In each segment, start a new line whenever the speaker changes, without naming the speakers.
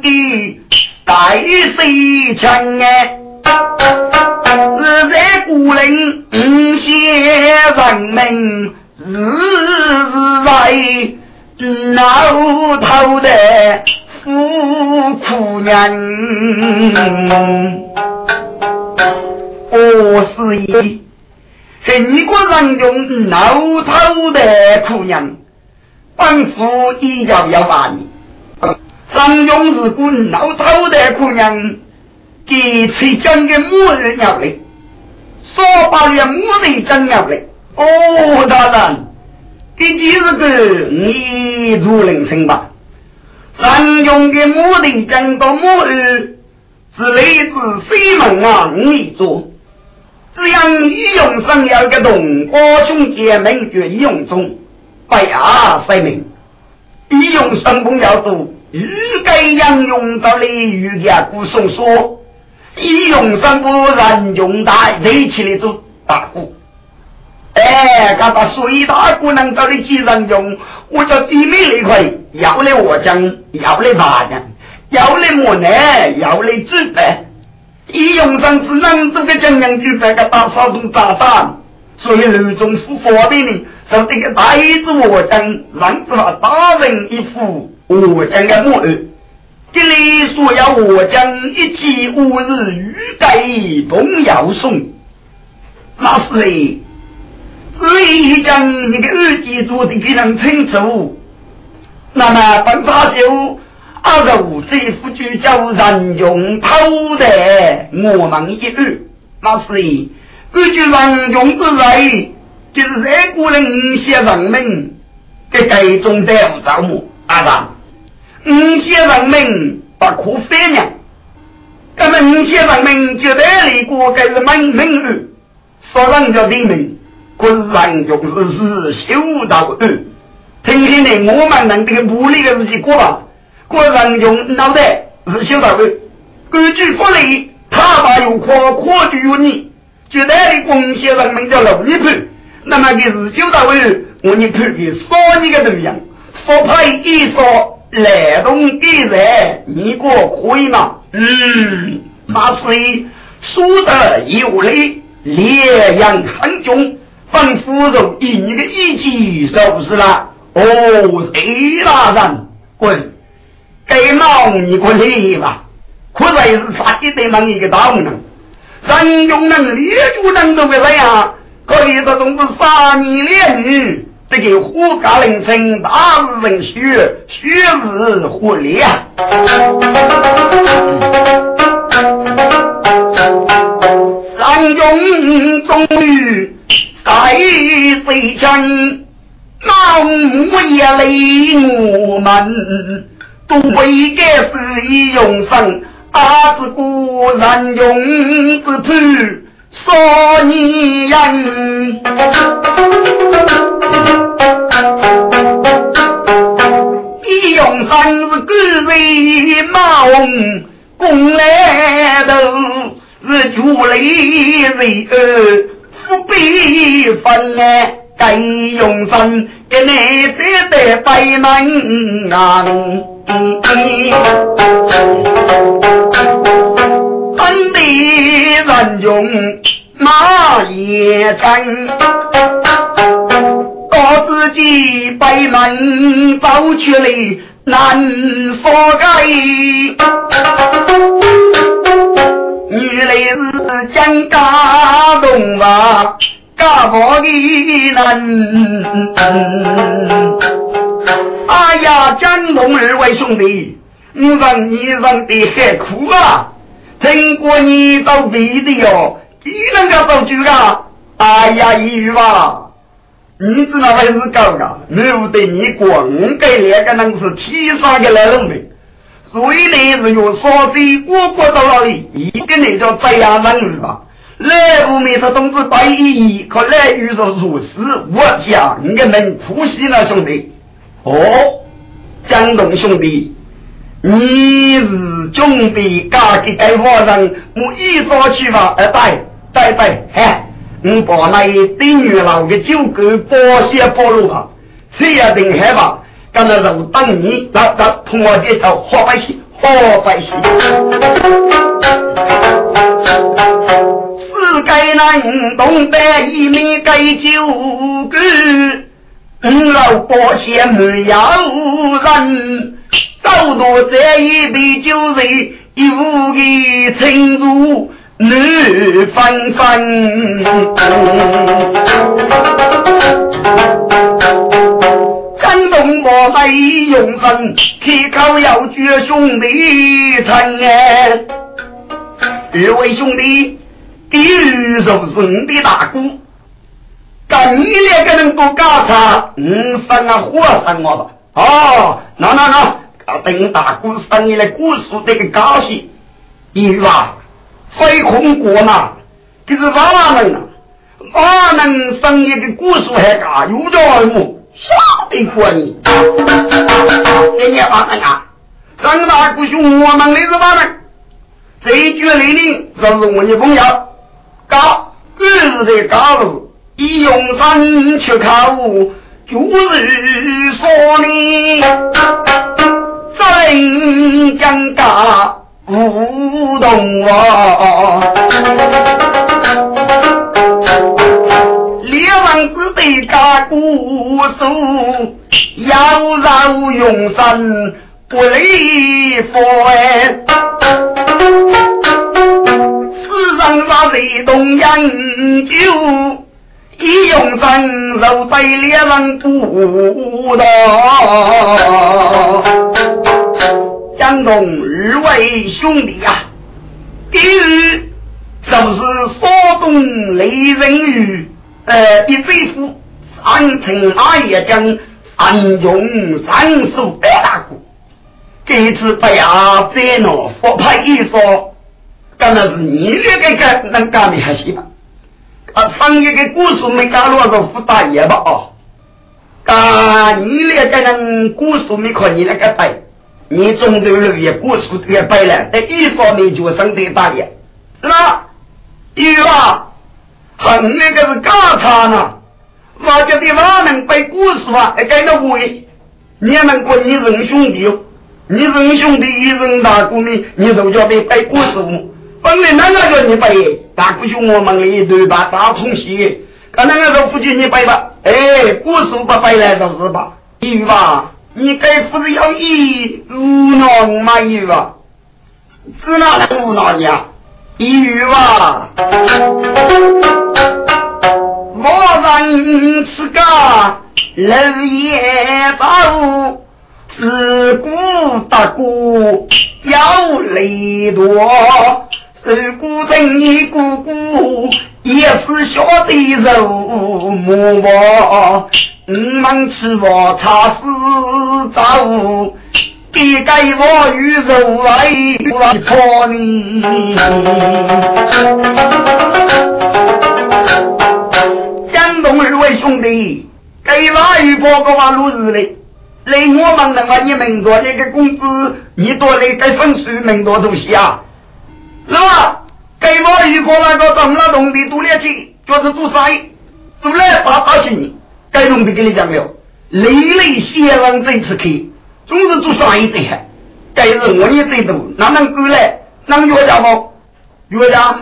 的。大水枪哎，是在古人五些人民日日在挠头的苦苦娘。我是一很国人用老头的苦娘，本府一要要把你。上用是个老头的姑娘，给崔江的母儿鸟嘞，说把了母的真鸟嘞。哦，大人，这几日个你做人生吧。上用的母的真到母儿，是来自西门啊，你做。只要你用上要个动，我兄姐妹就用中，拜啊西门，一用上不要多。欲该养用到鲤鱼的古松说，一用三不人用大，累起来做大鼓。哎，刚把水大鼓能找的几人用，我叫弟妹那块要来我讲，要来大讲，要来么呢？要来举办。一用上只能这个江洋举办个大扫动炸弹，所以刘总府发的呢，说这个大子我讲，让这大人一副。我将个木儿，这里说要我将一起五日欲盖 pom 要送，那是嘞。所以讲你个日记做的非常清楚。那么本法修二十五岁夫就叫人用偷的，我们一日那是嘞。根据人用之来，就是在古人写人民给改中的招募阿爸。五些人民不可反娘，那么五些人民就在里过该是门门语，说人家的名，可是人就是是修道语。听听呢，我们能这个无力的事情过吧？过人用脑袋是修道语，根据法律，他把有夸夸就有你，就在公些人民叫老一判，那么就是修道语，我你判给少你个怎么样？说派一说。来东的人，你过可以吗？嗯，那是说的有理，烈阳很重，本夫人以你的意气是不是啦？哦，谁大人滚！该忙你过去吧，可谓是杀鸡得忙一个大能，人用能力就能都个这样，可以这种是杀你烈女。这个火家凌晨大日人雪，雪日火烈。三中终于在水城，老母也累我们，都为该是一用生，阿子古人用之土。说你人，一用三是各位马翁共来头，是主力人儿不必分来，该用三给你这得拜门啊！人用马也真，我自己北门走出来难说改。原来是江家东啊，家婆的人。哎呀，江龙二位兄弟。我让你让的很苦啊！经过你到背的哟，你能够造句啊？哎呀，一语吧，你知道还是搞个？我对你光给两个人是提上的来弄的，所以呢是用少水过过到那里，一个那叫这样人吧。来无面说同志白一一，可来遇说如是，我讲你们苦喜了兄弟。哦，江东兄弟。你是准备嫁给该皇上，我一早去吧。哎，对对对，哎，我把那丁月老的酒狗包些包路吧，谁也定害吧？刚才让我等你，来来，同我介绍好百姓，好百姓。世界难东北一面该酒狗，五老包些没有人。走到这一杯酒醉，一壶的陈竹暖芬芬。江东我还用神，开口要绝兄弟情哎！二位兄弟，第二受兄的大哥，跟你两个人不搞他，嗯，分啊火生我吧。哦，那那那。啊！等大姑生意来，姑叔这个高兴，你吧，飞空过嘛，这是哪能啊？哪能生一个姑叔还高？有着耳目，晓得过你？给你话人啊，张大姑兄，我们的是哪能？这一句里呢，就是我的朋友，高，日的高路，一用三去考，就是说呢。真将家无动啊！列王子的家姑苏，妖娆永生不离佛哎！世上啥谁动研究？一用身肉对猎人不到，江东二位兄弟呀，第二就是山东雷人鱼，呃，一贼夫三层阿爷将三勇三手白大哥，这次不要再闹佛派一说，当然是你这个干能干的还行吧。啊，上一个故事没干落个胡大爷吧？哦，啊，你那个人故事没看你那个白，你中头了也故事也白了，在一方面就生的大爷，是吧？有啊，很那个是干啥呢？我觉得哪能背故事啊？还跟那会，你能过你认兄弟哦？你认兄弟，一认大哥呢？你就叫得背故事。本来那个叫你背，大姑兄我们一对把大同西，刚才那个夫妻你背吧，哎，古书不背来就是吧？一吧，你该不是要一无脑嘛一吧？只哪能无脑呀？一语吧，我人吃个楼也早，自古大姑要累多。如果等你姑姑也是晓得肉母我，我们吃我茶是早，别给我鱼肉来来破你。江东二位兄弟，给哪鱼破个话路日嘞？来我们那个你们多那个工资，你多来给分数门多东西啊？是吧？给我一个那个怎么弄的多了去，就是做生意，做来发大钱。该弄的跟你讲了，累累先生这次去，总是做生意最好。该是我也最多，哪能过来？能药家不？药家，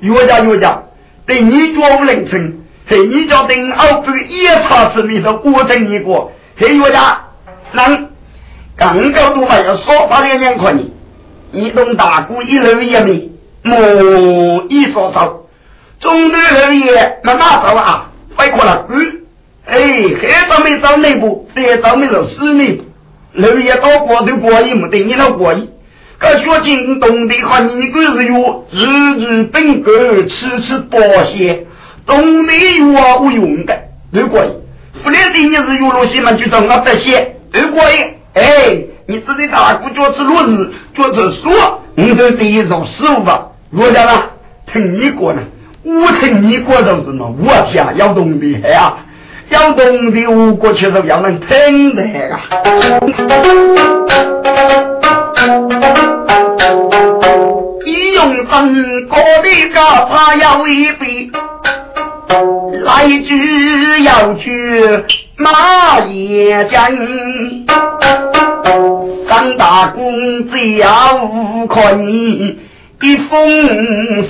药家，药家，对你做五零成，嘿，你叫等二个一茶子里头过成一个，嘿，药家，能刚刚都还要少发两两块呢。你懂大姑一路也没，莫一说走，中头后也慢慢走啊，快过了，嗯，哎，还早没走那步，再早没走四那步，老爷到过都过意，没得你老过意。可学京东的话，你个是哟，日日本格，吃吃保险，东的药无用的，都过意。不来的你是有罗西嘛，就找我这些，都过意。哎，你自己大姑叫吃落日，叫吃说，你这第一种食物吧。我讲了，听你过呢，我听你过就是嘛，我天，要懂的呀。要懂的，我过去是要能听的啊！一用分过的高他要一笔，来句要句马也讲，张大公只要可你一封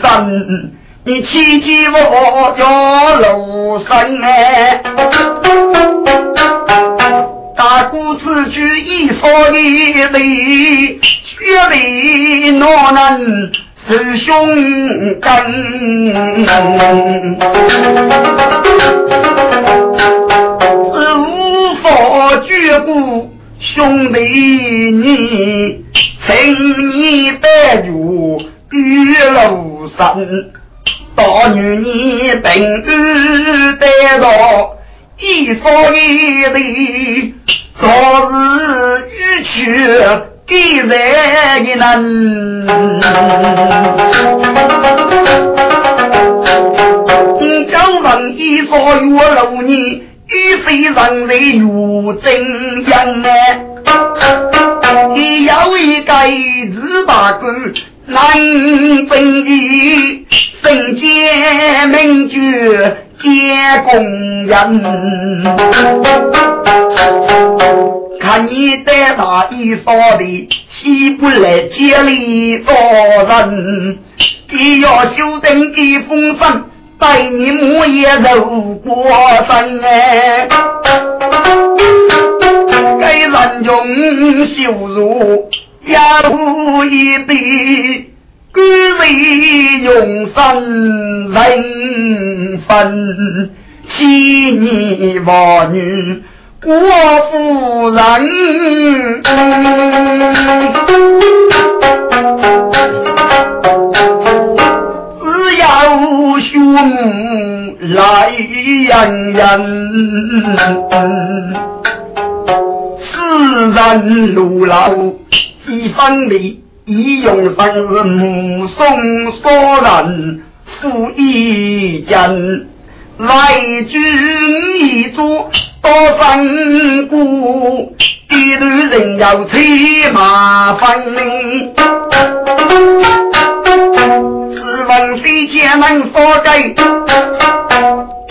神。你七级我叫楼生哎，大姑子举一说一对，血泪哪能是兄根？是无法绝顾兄弟你，请你带入玉楼山。大女你平安得到一方一地，昨日欲去给人一能。将问一方月楼你，与非人为有真样呢？你有一个日大哥。南分的圣洁名爵皆公人，看你带大衣裳的，起不来接里做人，你要修正给风声，带你母也受过身哎，给人中羞辱。家徒一笔，孤为永生人分，妻女娃女过夫人，人，世人路老。一方里，一用生目送所人赴一间，来君一座多分故，一路人要催马分明。试问谁家能发给？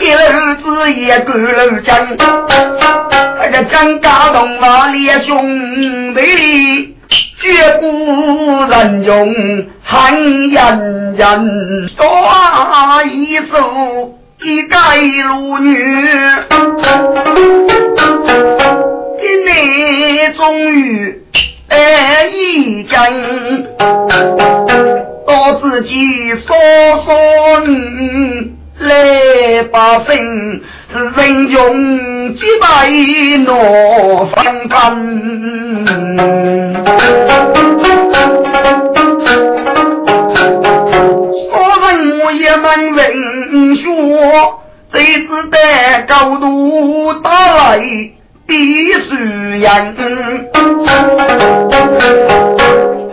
一路子也够了真，那个张家东马列兄弟。绝不人用汉人人，说一首一盖如女，今年终于爱一讲，到自己说说。来把分是人穷几百诺方分，说人我也门文学，这次的高度打来必须严。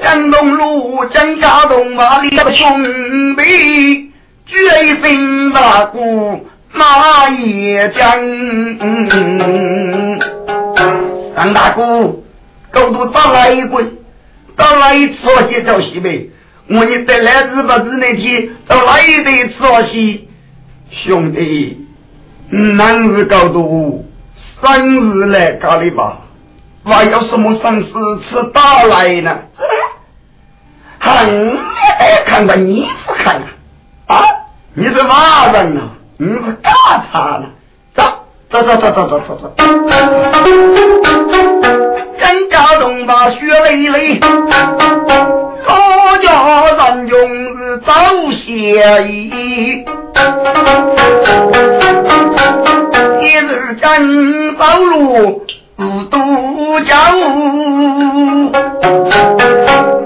江东路江家东马里的兄弟。决心大鼓马也将，张大哥，高都打来一棍，打来一次我先找西北。我你得来日不日那天，到哪一堆吃西？兄弟，男日高度，生日来搞的吧？还有什么生事吃到来呢？哼，看看你不看啊？啊！你是哪人呐？你是干啥呢？走走走走走走走走。张家东把血泪泪，高家人用是走协议，一日真走路不渡不叫，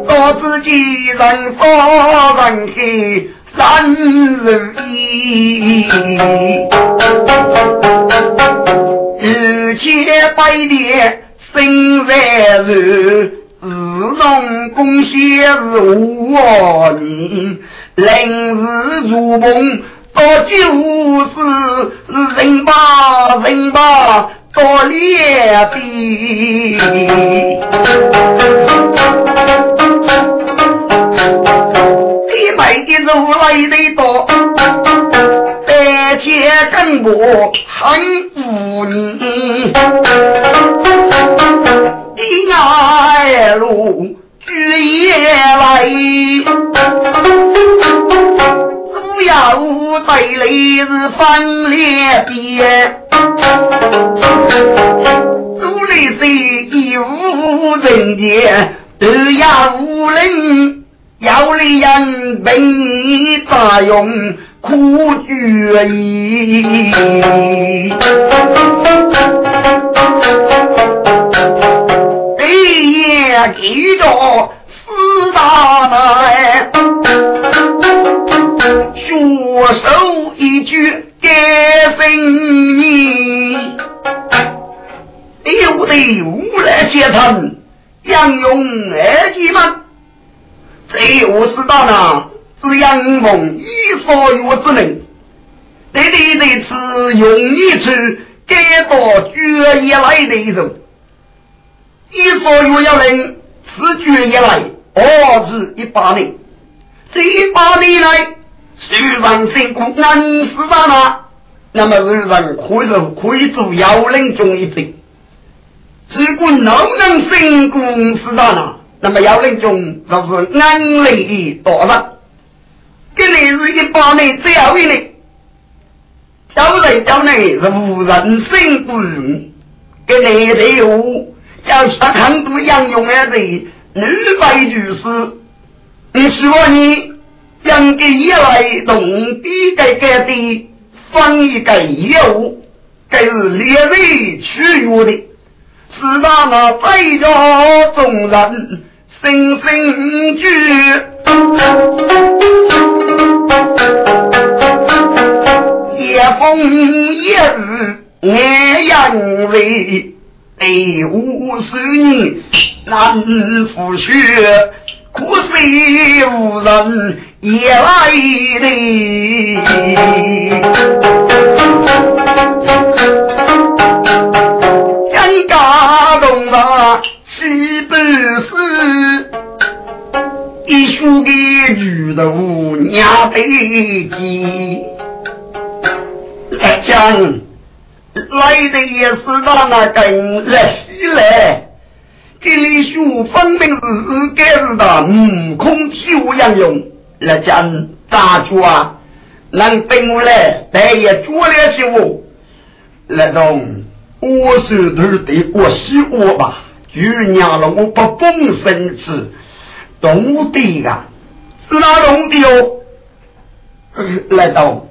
我自己人发人黑三如意，日前百年生在日，自从贡献是我年，临时入梦。到就是人吧人吧多脸的，如来的多，而且跟我很无你，你爱路举夜来。主要带来是分裂边，人间，都要无人，要的人兵大用苦决意。一夜给着四大难。左手一句该分你，有的无来阶层，杨勇二级吗？这我是到呢，是杨梦一所有之能，对对对，是用一次该到决议来的一种，一所有要人是决议来，二是一八年，这一八年来。虽然成功安死大了，那么日本可以可以做幺零中一职。如果能能成功死大了，那么幺零中就是安利的多少？跟你是一八年最后一年，交代交代是无人生功，跟你队伍要下很多杨勇儿的二百句诗，你说你。将给一来动地改改的放一个业务，该是列为取悦的，是那那在家众人声声惧，夜风夜雨爱杨为，对无数年难复学。苦虽无人也来的，真感动啊！岂不是一书给举头娘背脊？来讲来的也是那那根来西来。给你书分明是该是的，悟空修养用来讲咋做啊？能等我来，但也做了些我。那种我是头的我喜我吧，就娘了我不本身是懂的啊，是哪懂的哟？来到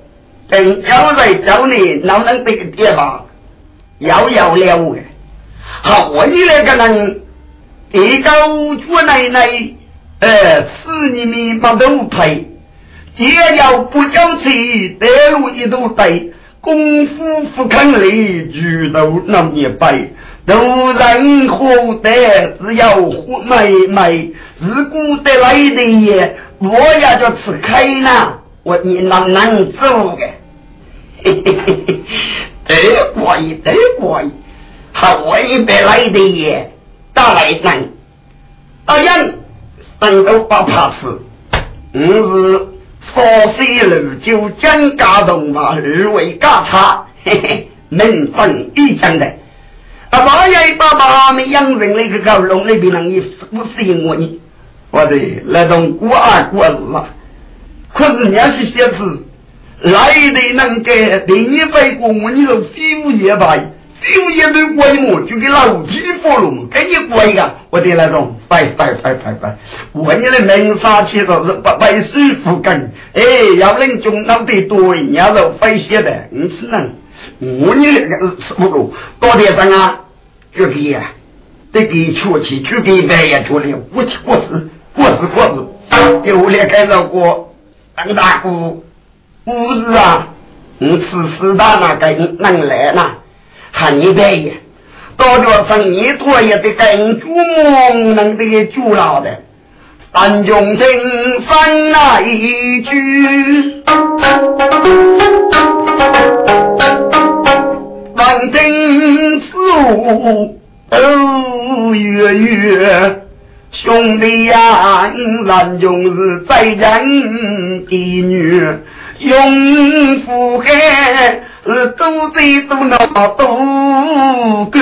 等要在找你，能不能得点吧？要要了的，好，我你那个人。一个祖奶奶，呃，是你们不都配？只要不交钱，带路一都对，功夫不肯力，举头能一背。路人活得只要活美美，如果得来的也，我也就吃开了。我你能能做的？嘿嘿嘿嘿，得过一得过一，好我一得来的也。大来人，阿英，三个不怕死。我是烧水炉酒将家动嘛，二位家差，嘿嘿，能分一讲的。阿爸爷爸爸们养人那个高龙那边人也不适应我呢。我的那种过二过日嘛，可是你要是小子，来的能给另一回过我，你说非无也罢。就一堆怪物，就给老皮佛龙，给你怪个，我的那种，拜拜拜拜拜，我你的名杀气都是不被师傅跟，哎，要人中脑袋多，人家都飞些的，你只能，我你那个是不够，多点上啊，就给呀，得给出去，去给白也出来，我去过事，过事过事，给我来开老过，张大姑，不是啊，你吃死大那个能来呢？喊你白也，到脚上一拖也得跟猪梦能得猪老的。三中听分那一句，望听此物哦月月，兄弟呀，三中是在人的女，永福海是都在都那都够，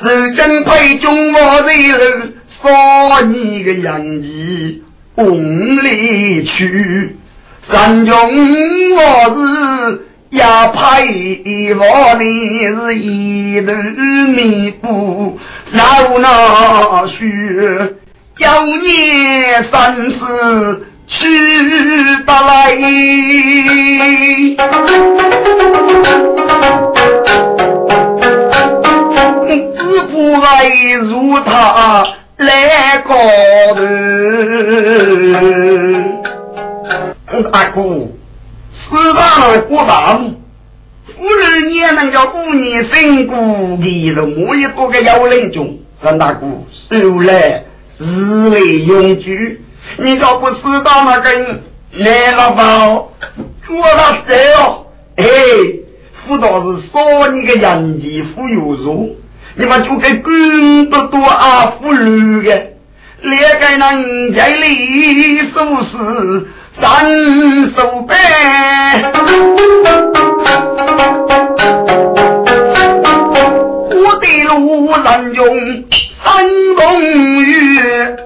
是真配中我的人。说你个杨义红里去，三中我是要配我你是一头弥补老那血，叫你三世去得来，只不爱如他。来高头，阿哥，四大过堂，夫人也能叫五年生过的了，我一个个妖灵中，三大姑收来日为永居，你叫不四大那根来了吧？做了谁哦？哎，辅导是说你个人机富有肉。你们就该更多多啊妇女的，连个那家里收拾三手背，我的路人用三公月，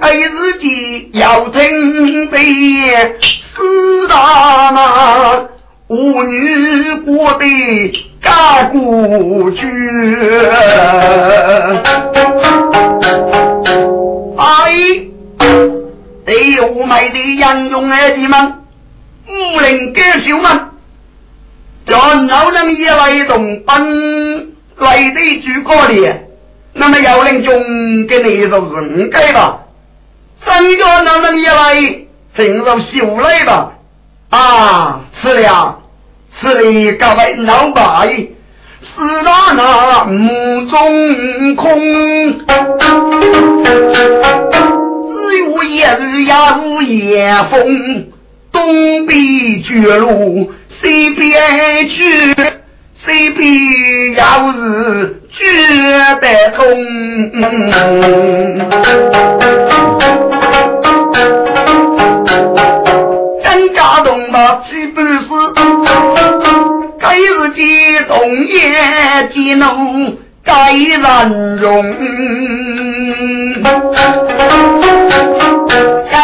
给自己要听的四大妈，妇女过的。大古绝，哎，对我们的杨勇儿子们，武林高手们，叫老人也来动本来的举高烈，那么有人中给你就是应该吧？三个老人也来进入修来吧？啊，是了。此里各位老百，四大那目中空，只有夜日呀无夜风，东边绝路西边去，西边要是绝得通。真家动吧，岂不是？该日激动也激怒该人容，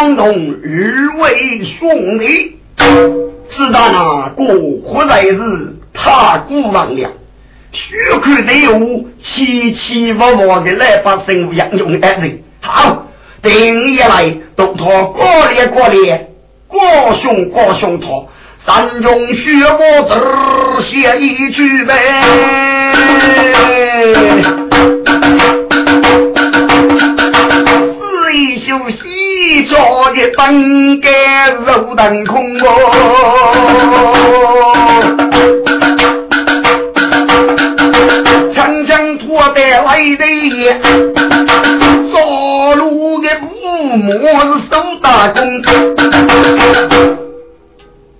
相同二位兄弟，知道那过活在日他孤亡了，许可得有七七八八的来把生物养用的人，好，定下来都托过列过列，过兄过兄托。三中血我字写一句呗，四一休息。着的本该肉蛋空哦，长江拖带来的也，走路的不莫是手打工。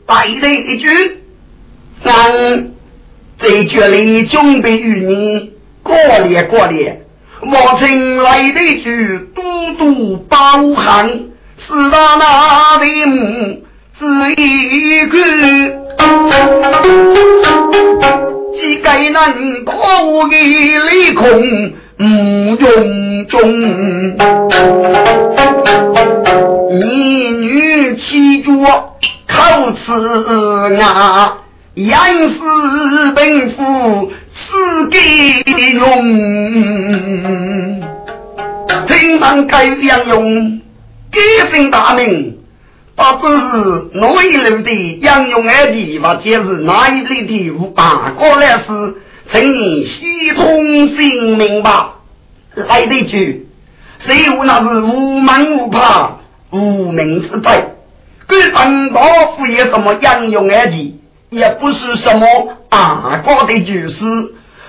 白人一句，俺在这里准备与你过年过年。我请来的一句，多多包涵，四大那的母只一个，几个人我的利空无用中，一女七着。口齿啊，言师本夫此给用，听闻该相用，改姓大名，不知是哪一路的杨勇儿子，或者是哪一类的无八过来是请你系统性明白，来得句，谁无那是无门无怕无名之辈，跟当大夫有什么应用而已，也不是什么阿哥的句式，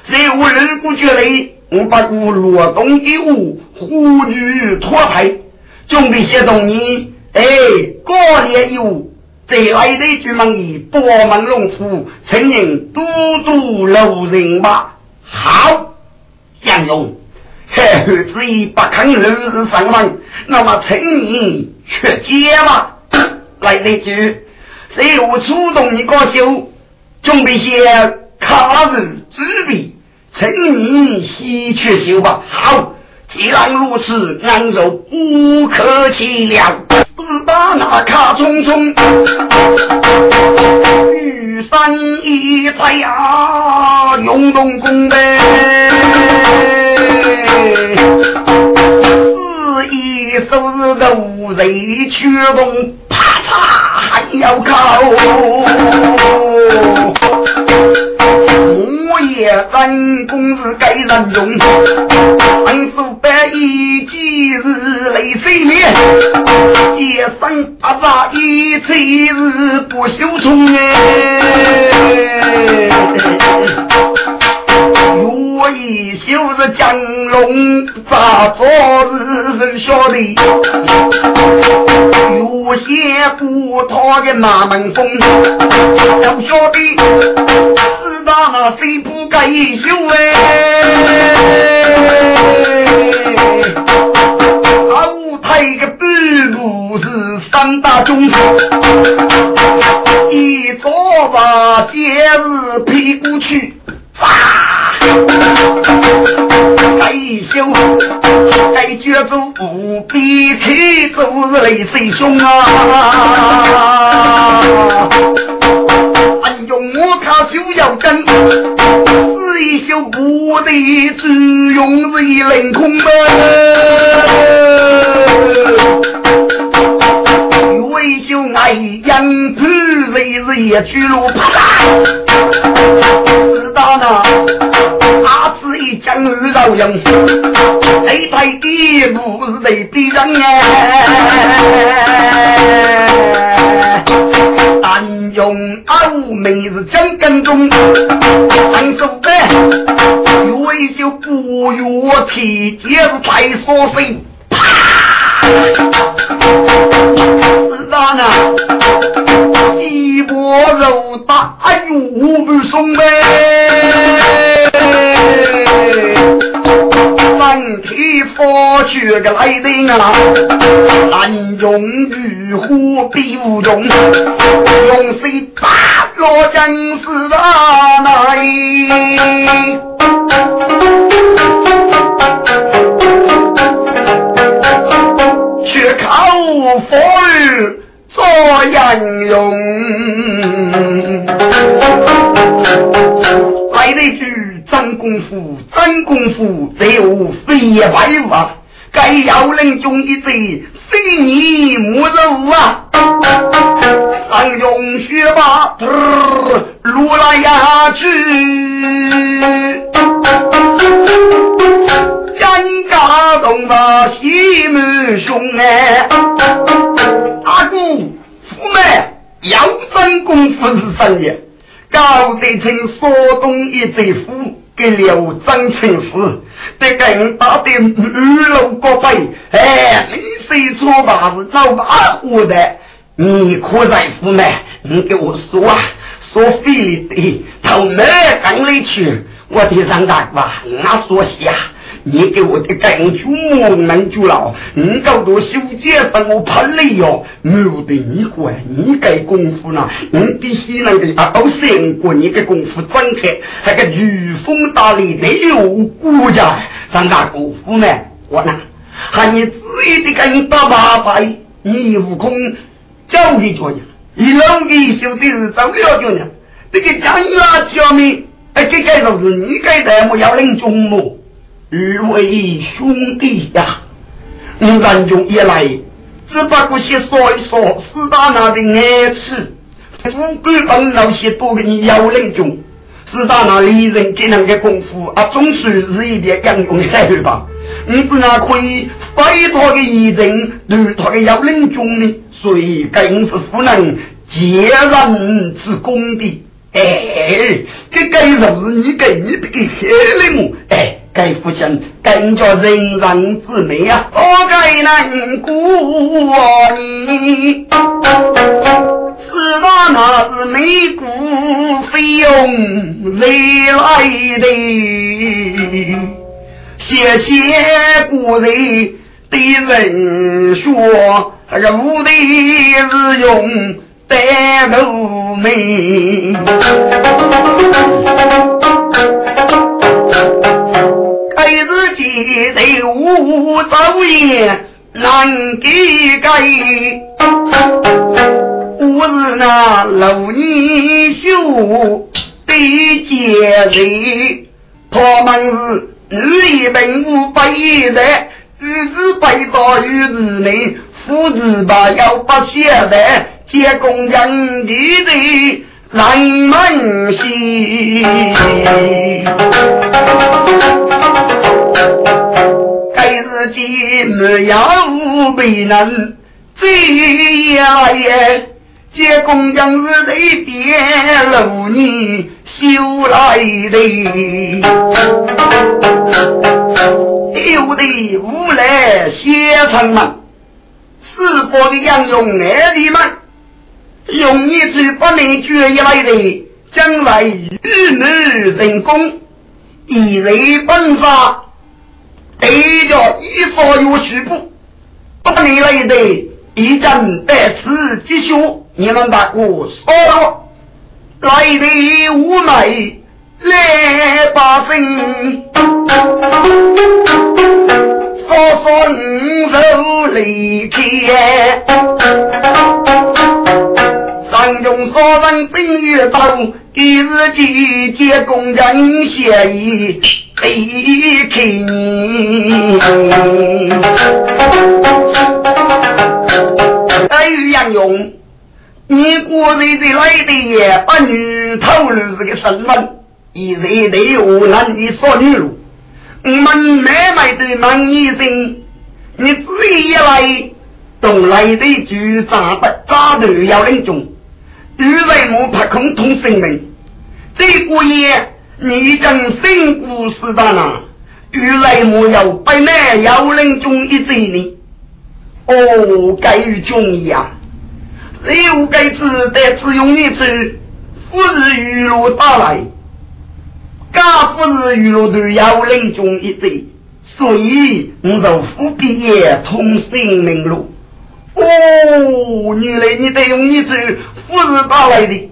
谁无人不觉得我把无罗东的物呼吁脱胎，准备些东西，哎，过年有。再来的句门以八门龙虎，请人多多留人吧。好，杨勇，嘿嘿，只一不肯留日上门，那么请你去接吧。来的句，谁我出动你高手，准备些卡子纸笔，请你先去修吧。好。既然如此，俺就不客气了。四大那卡匆匆，玉山一彩呀，涌动宫杯。四一手是个无人驱动，啪嚓还要靠。我也真公是该人用，横竖百一几日泪水面，夜上八爸一吹是不休虫哎。我一袖是江龙咋昨日人晓得，有些不讨的马门风，要晓得四大谁不该修哎？后台个半路是三大中，一早把节日屁股去。该修，该绝走，不必去，都是泪水凶啊！用我卡就要真，是一修不得，只用是一凌空门。为修爱养不日日也去路啪，知道呢？阿子一将遇到人，黑太的不是得敌人哎。但用傲眉是将跟中，三手的为修不越体，接着太说飞，啪。大呢，鸡脖肉大，又不松呗。三体佛学个来的啊，难用玉虎比无用，用谁打落将士啊？却靠佛儿。做人用，来了一句真功夫，真功夫，这无非一百万。该要人中一贼，非你莫肉啊！上用学霸，路来呀去，家西门兄哎，阿哥父妹杨真功夫是什么？高得成说东一贼夫。给刘张青史，得更大的二楼高飞，哎，你谁说话是找把火的？你可在乎吗？你给我说啊，说非的，到哪岗里去？我的上大吧，那说下。你给我的根据莫能住了，你搞多修街上我怕累哟，没得你管，你该功夫呢，你必须能够把到三国你的功夫展开，那个御风大雷没有国家，张大功夫呢？我呢，喊你自己的跟打八百，你悟空教给着你，你老给修的是怎么了着呢？这个江啊教命，哎，这该都是你该在么要领中么？二位兄弟呀，南中一来，只不过先说一说四大拿的爱吃，不管帮老些多给你要人中，知道那李人给人的功夫啊，总算是一点养用下去吧。你只那可以非他的义人，对他的要人中呢，所以更是不能借人之功的。哎，这该就是你给你这个黑了么？哎，该父亲更加人人之美啊！我该难过你，知道那是美国飞用来的，谢谢古人的人说，这个无的是用。白露眉，该日记得无昼夜难给改，我是那老泥修的杰人，他们是日本五百的，日子百大于日内，父子把要不写的。接工人的的人们心，该日记没有被人追呀耶，接工人是得点路你修来的，有的无来先成嘛，四方的杨勇爱的嘛。用一句不能决一来的，将来与女人工，一人本杀，得着一所有许不，不能来的，一阵得此吉凶，你们大哥说来的无奈来把声，说说五手离开。当中所人本月到，第日季节工人协议离开你。哎，杨勇，你过日子来的也把女透露这个身份，一日得我男的说女路，我们买卖的忙医生，你自己来，东来的就咋不咋都要人中。欲为我怕空通性命，这个夜你将辛苦死的呢？欲来莫要被那妖人中一贼呢？哦，该于中意啊！六该只得只用一次，不是雨露打来，刚不是雨露对妖人中一贼，所以你就不必也通性命路。哦，原来你得用你这富士打来的，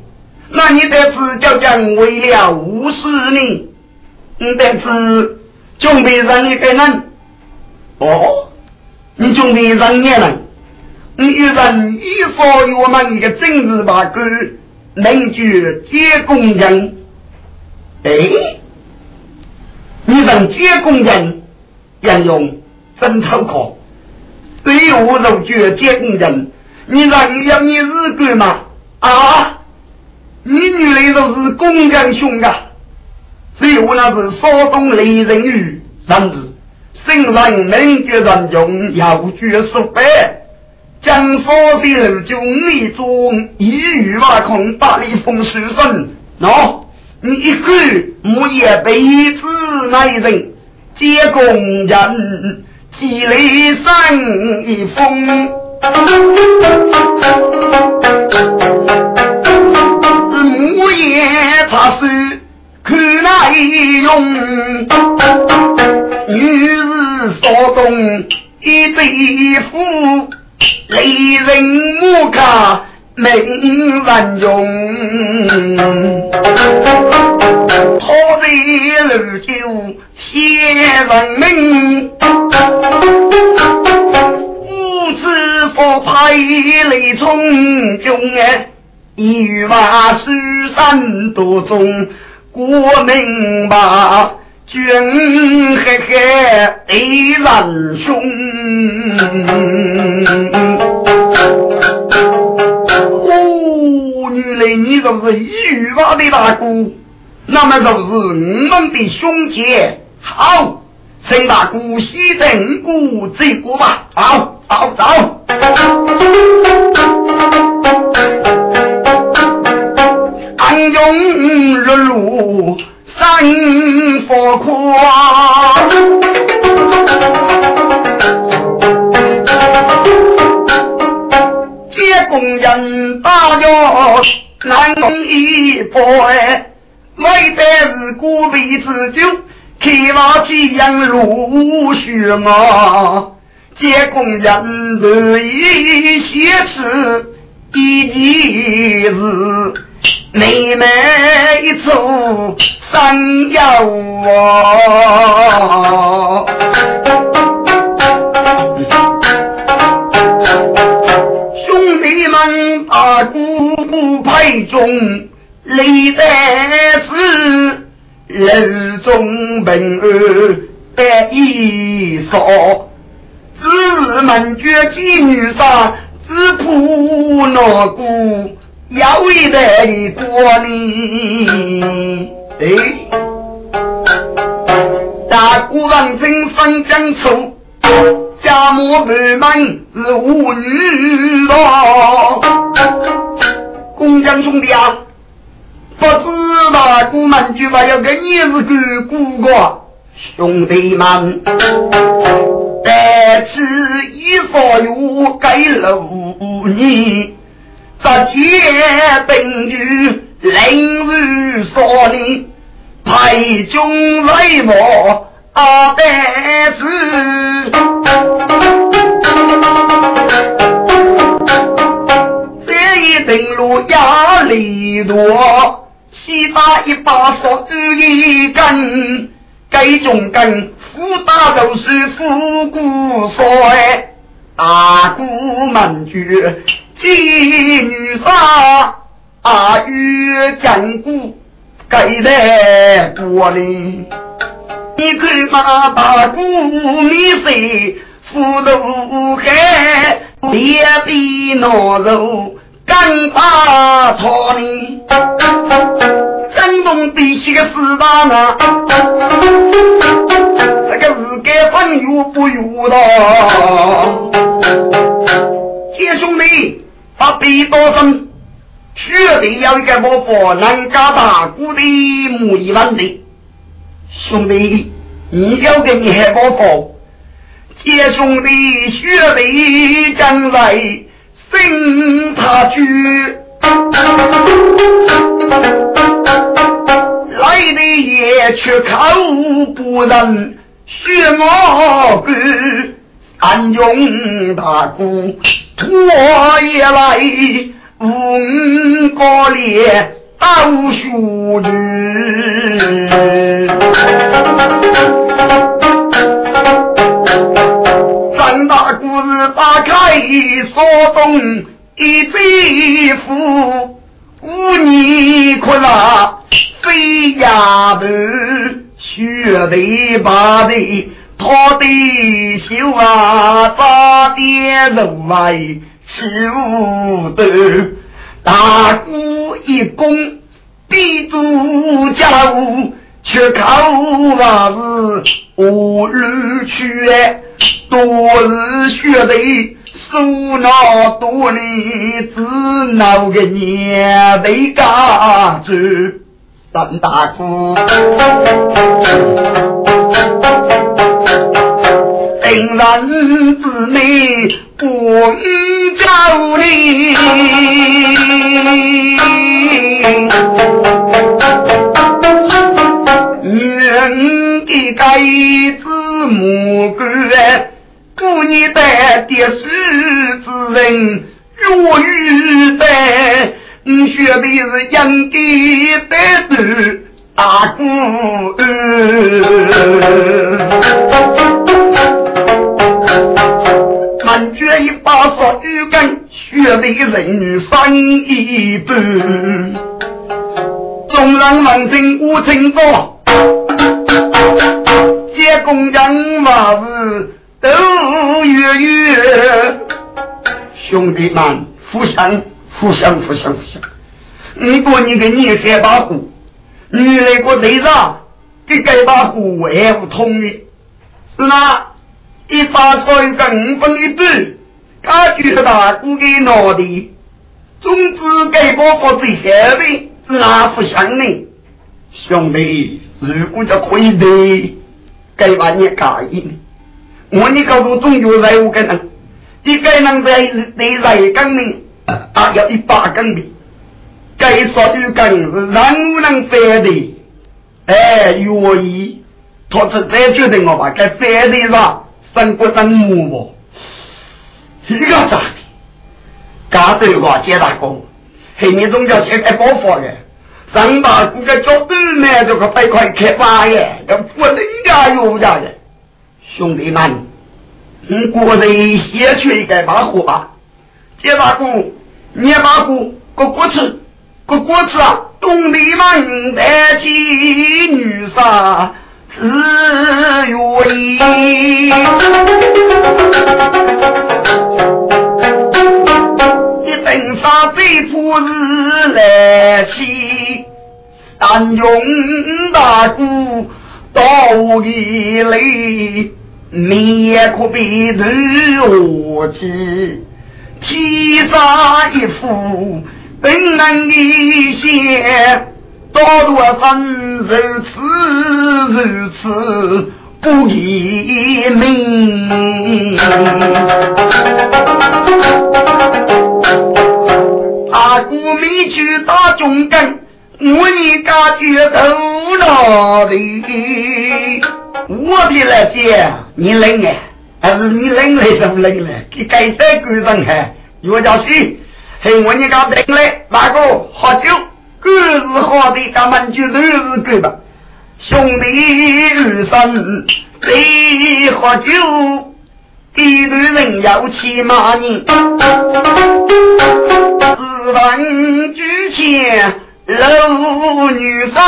那你得是叫讲为了无事呢？你得是准备让一个人。哦，你准备让你人，你与人一说我们一个政治把关，能决接工人，哎，你让接工人要用真钞考。对我如绝接工人，你让你要你日干吗？啊！你原来都是工人兄啊！所以我那是稍东雷人语，甚至新人名绝人用，要绝数百，将所的人就你做一语挖空，把你封书生。喏，你一句木叶被子那一人接工人。积雷山一封，我也插手看那一用，女子所动一对夫，雷人木卡没人用，好在路就先人命。五次佛派雷冲中哎，一语话书生多中，国民把军嘿嘿敌人凶。哦，原来你就是一语话的大哥，那么就是我们的兄弟。好，陈大姑西等姑走过吧，走走走。暗中日入三佛夸，接工人大家难一波哎。为的是孤辈之酒，开瓦几样如雪啊！结工人得意写词，一年是妹妹走山腰啊！兄弟们，大鼓排中。历代子，楼中平安得一少，子们绝妓女上，只怕那个有一代的过年。哎，大姑王真分江处，家母满门是无女郎。公江兄弟啊！不知道古门就把要跟你是个姑哥兄弟们，但此一方有该路你，这结本就凌如少年，排中为我阿呆子，这一登路压力多。西打一把手一根，该中根福大都是富姑帅，大姑门绝妓女杀，阿月讲古该来过哩。你看嘛，大姑你谁福都海，别比恼肉。干把草呢？山东地西个四大呢？这个是该朋友不有的？姐兄弟，把背多分，绝对要一个模仿南家大姑的母一万的。兄弟，你要给你还模仿？姐兄弟，绝对将来。生他居，来的也却口不认，学我个三中大姑托也来，五个烈刀学三大故事打开锁洞一贼夫，五年困了飞丫头，血的把的他的秀啊，咋点人为吃无头，大姑一公必做家务，却靠娃子无日去。多日血泪，受那多年，只闹个年的家子三大姑，定人姊妹不叫你，女人的该子母官。故你带的是之人，若遇得，你学的是应该带的大姑。满卷一把说鱼竿，学的人生一半。众人闻听无情多，接工人话是。都月月，兄弟们，互相互相互相互相。如果你个你害把虎，你来个队长，给该把户还不通的，是吗？一把菜跟五分一半，他觉得大姑给闹的，总之该把发最好的是哪不想呢？兄弟，如果这可以的，该把你改一。我你搞个中学在我跟能，一个人在得在干的，啊要一把根的，该说的根是人能翻的，哎愿意，他是再决定我把该翻的上生不生母不？这个咋的？干对话接大哥，黑你总叫先开爆发的，上大姑个脚都呢，这个白块开发耶，这不能家有家的。兄弟们，你过人先去该把火吧。接大哥，你把火个锅子，个锅子啊，东里门带起女杀自愿意。一等杀最怕是来袭，但用大姑到一里。面可比头何计，披上一副本能的些，多多分如此如此不移民。阿姑没去打中根，我一家绝头脑的。我的来姐，你冷哎，还是你冷来什么冷来？给该在狗上还，我叫谁？嘿，我你家冷来，那个喝酒，狗是喝的，咱们就都是狗吧。兄弟二三谁喝酒，一对人要骑马呢。自问举前楼女杀。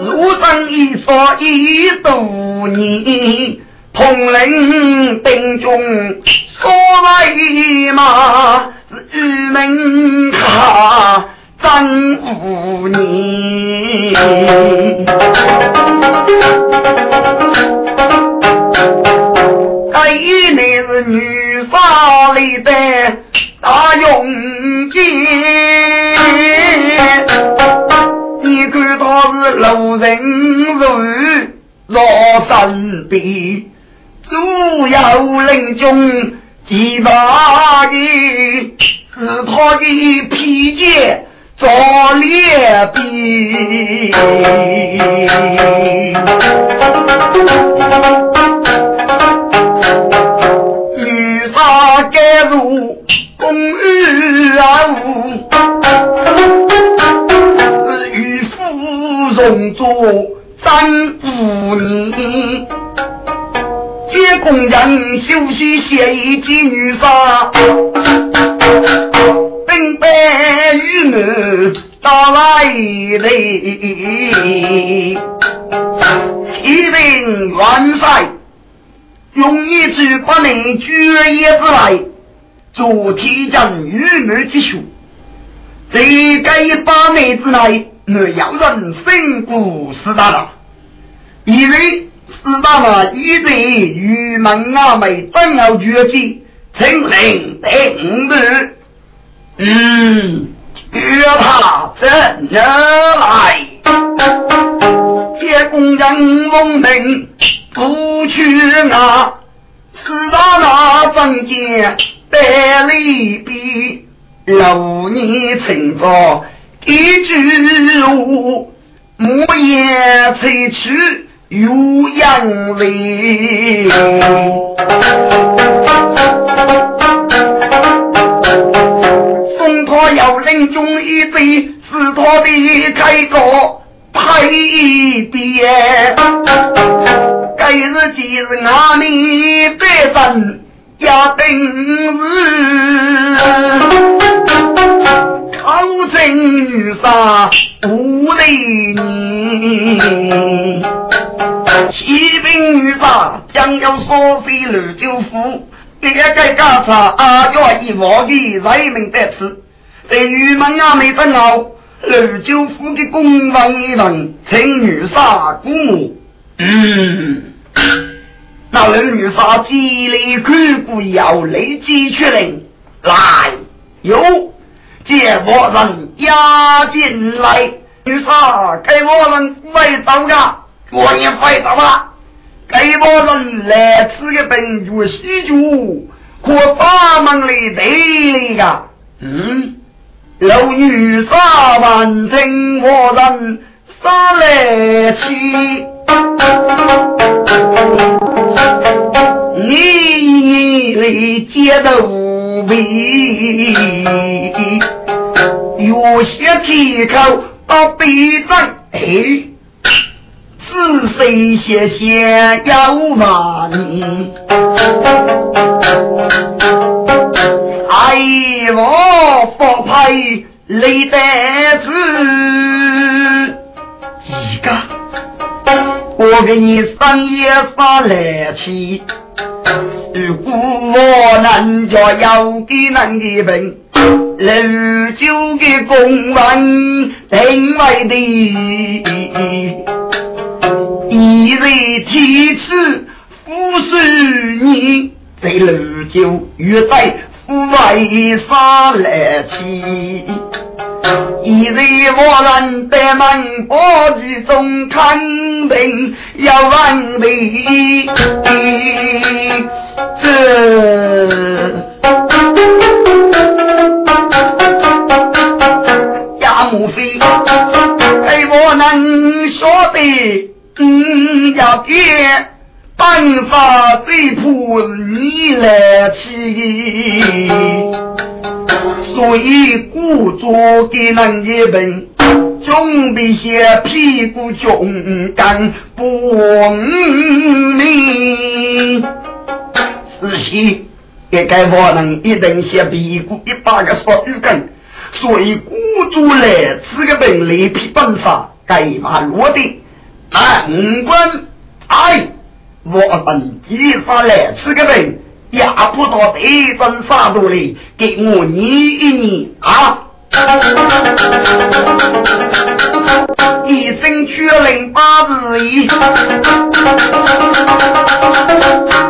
路上一说一多年，统领兵中所为嘛是玉门卡张五年。该乃是女杀里的大勇杰。你看他是路人如若身边，主要人中几把的，是他的披肩做列兵。女杀该入宫御啊同做三五年，接工人休息写一句女杀，兵败与我到来嘞，启禀元帅，用一句不能决也之来，做提将与我之书，在该八年之内。我要人生故四大大，因为四大大一对玉门阿妹正好绝技，请领定日，嗯，约他怎来？接工人奉命不去啊，四大大中间带离别，六年成着。一句话，莫言采取鸳鸯泪。送他要人中一杯，是他的开个配别。该日今日俺们百分要等日。好正女杀无泪年，骑兵女杀将要索飞六九府，这个该干啥啊？要以我的人民得吃，在玉门也没得闹。六舅父的公房一问，请女杀姑母。嗯，那六女杀极力苦苦要立即确认来，有接我人押进来。女杀给我人飞刀呀，我也飞刀啊！给我人来吃个本酒喜酒，可把门里得呀。嗯。楼女杀万听我人杀来去，你你来接的无味，有些借口到北站，哎，仔细些些要骂你。哎，我不配李德子，几个？我给你商业发来气。如果我能叫有给人的本，六九的公文定位的，一日提次复是你在六九月在。为啥来起？一日我人在门包之中看病要问病，这呀莫非给我能说的？嗯，要给。办法最迫你来起，所以故作给人一本，准备些屁股中干不明。仔细给该我人一定些屁股一百个说一根，所以故作来吃个本领皮办法，该嘛落的，难关哎。我本地发来吃个饼，也不到得分杀毒里，给我捏一捏啊！一声确认八字一，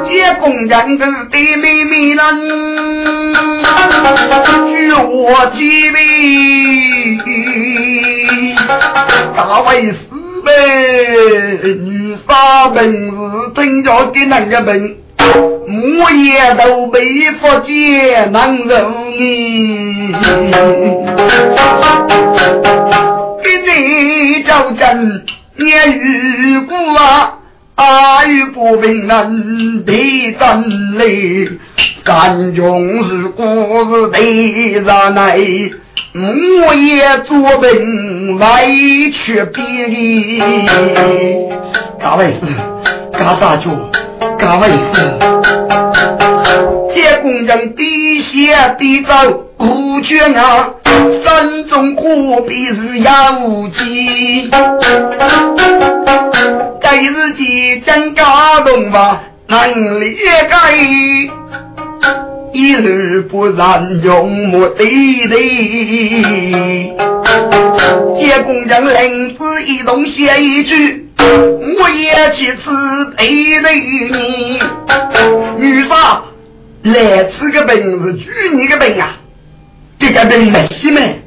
接工人的妹妹人，据我记命，大卫死呗。啥本事真叫给那个本，我也都被佛界能容你。给你叫真也遇过啊，阿育不平人的真理，干中是故事的上来。我也做兵委屈别离，各位是干啥去？各位是接工人滴血滴走不绝啊，山中何必是有机？该日记真感动吧，能理解。一日不染，永没对对。接工人领子一动写一句，我也去吃对对你。女杀来吃个本是举你个本啊！这个人没西门，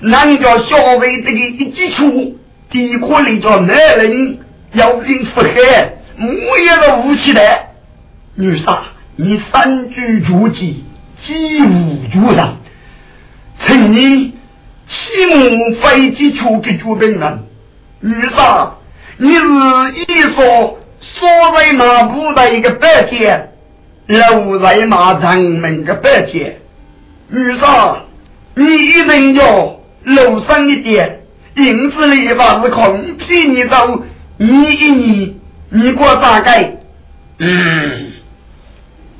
人家消费这个一基础，第可里叫男人要人腹黑，我也是武器的。女杀。你三句绝技，击五绝人，请你起母飞机出给主兵人。女杀，你是一说所在马步的一个白姐，留在马城门的白姐。女杀，你一定要留深一点，银子里把是空，替你走，你一你，你给我大概，嗯。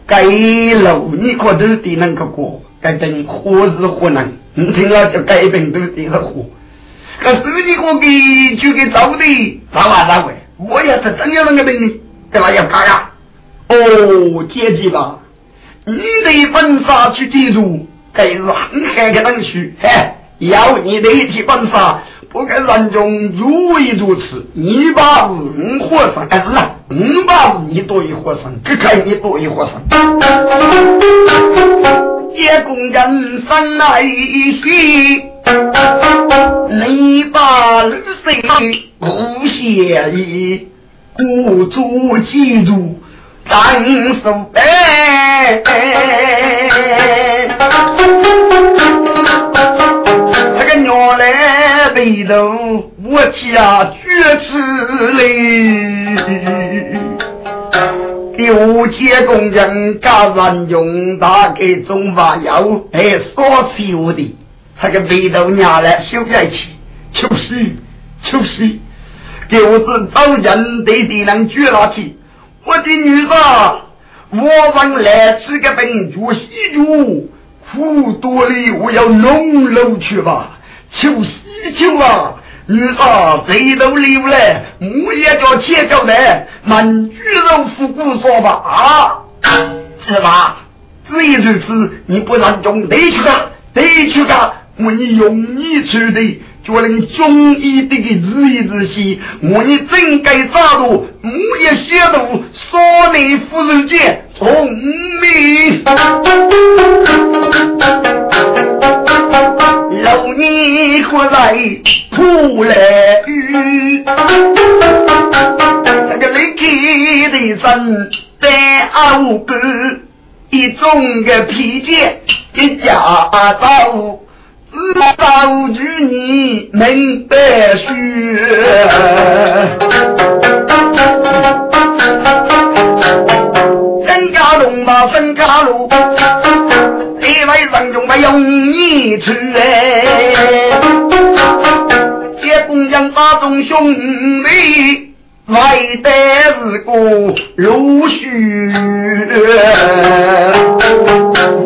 该路你可都得能够过，该等何时何能？你听了就该病都得是活。可是你可给就给走的，咋话咋回？我也是真有那个病呢，对吧？要干呀！哦，姐姐吧，你得本杀去记住，这是很海的东西。嘿，要你得去本杀，不该人中如一如此。你把是五和尚，哎是啊，五把是你多一和尚，只看你多一和尚。结工人生来喜，你把绿色不写意，孤注记住。张守哎，头，我家绝吃嘞。六街工人家人用打给中华药，哎，所修的，他个背头娘来修在起，就是就是，六子早人对敌人举拿起。我的女子，我往来吃个本，煮西煮，苦多里我要弄楼去吧，求西求啊！女婿这都留来，我也叫切叫的，满猪肉复古说吧啊，是吧？至于如此，你不让中得去干，得去干，我你用你出的。就令中医的个日一日西，我你真该杀戮，我也写读少年夫人节聪明，老你活在苦来雨，那个离开的人在熬过一种个脾气一家走。造句你明白学，分家龙嘛分家路，人中不容易去哎，结公将把众兄弟来得是个如许，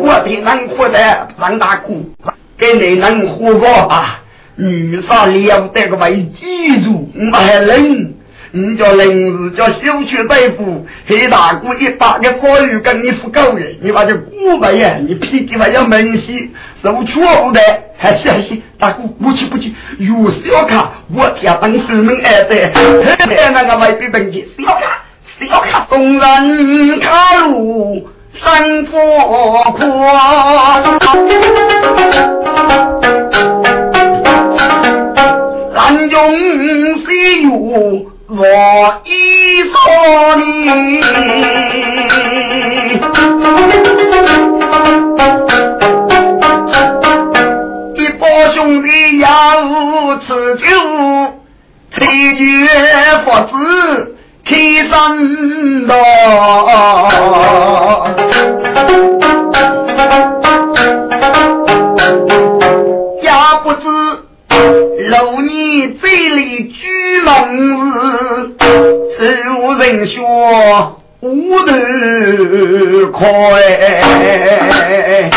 我的难活的张大苦。给你能活过啊？女杀了得个为记住，我还冷，你叫冷是叫小区大夫，黑大姑一把个花语跟你不够的，你把这古白呀，你脾气还要明细，受错误的还是还是大姑不去不去，有事要看，我天本事能挨得，太那个外地东西，要看要看，送人卡路。三佛宽，南中西有我一说你，一帮兄弟要吃酒，吹绝佛子。开山道，老年嘴里举门子，此无人说无头开。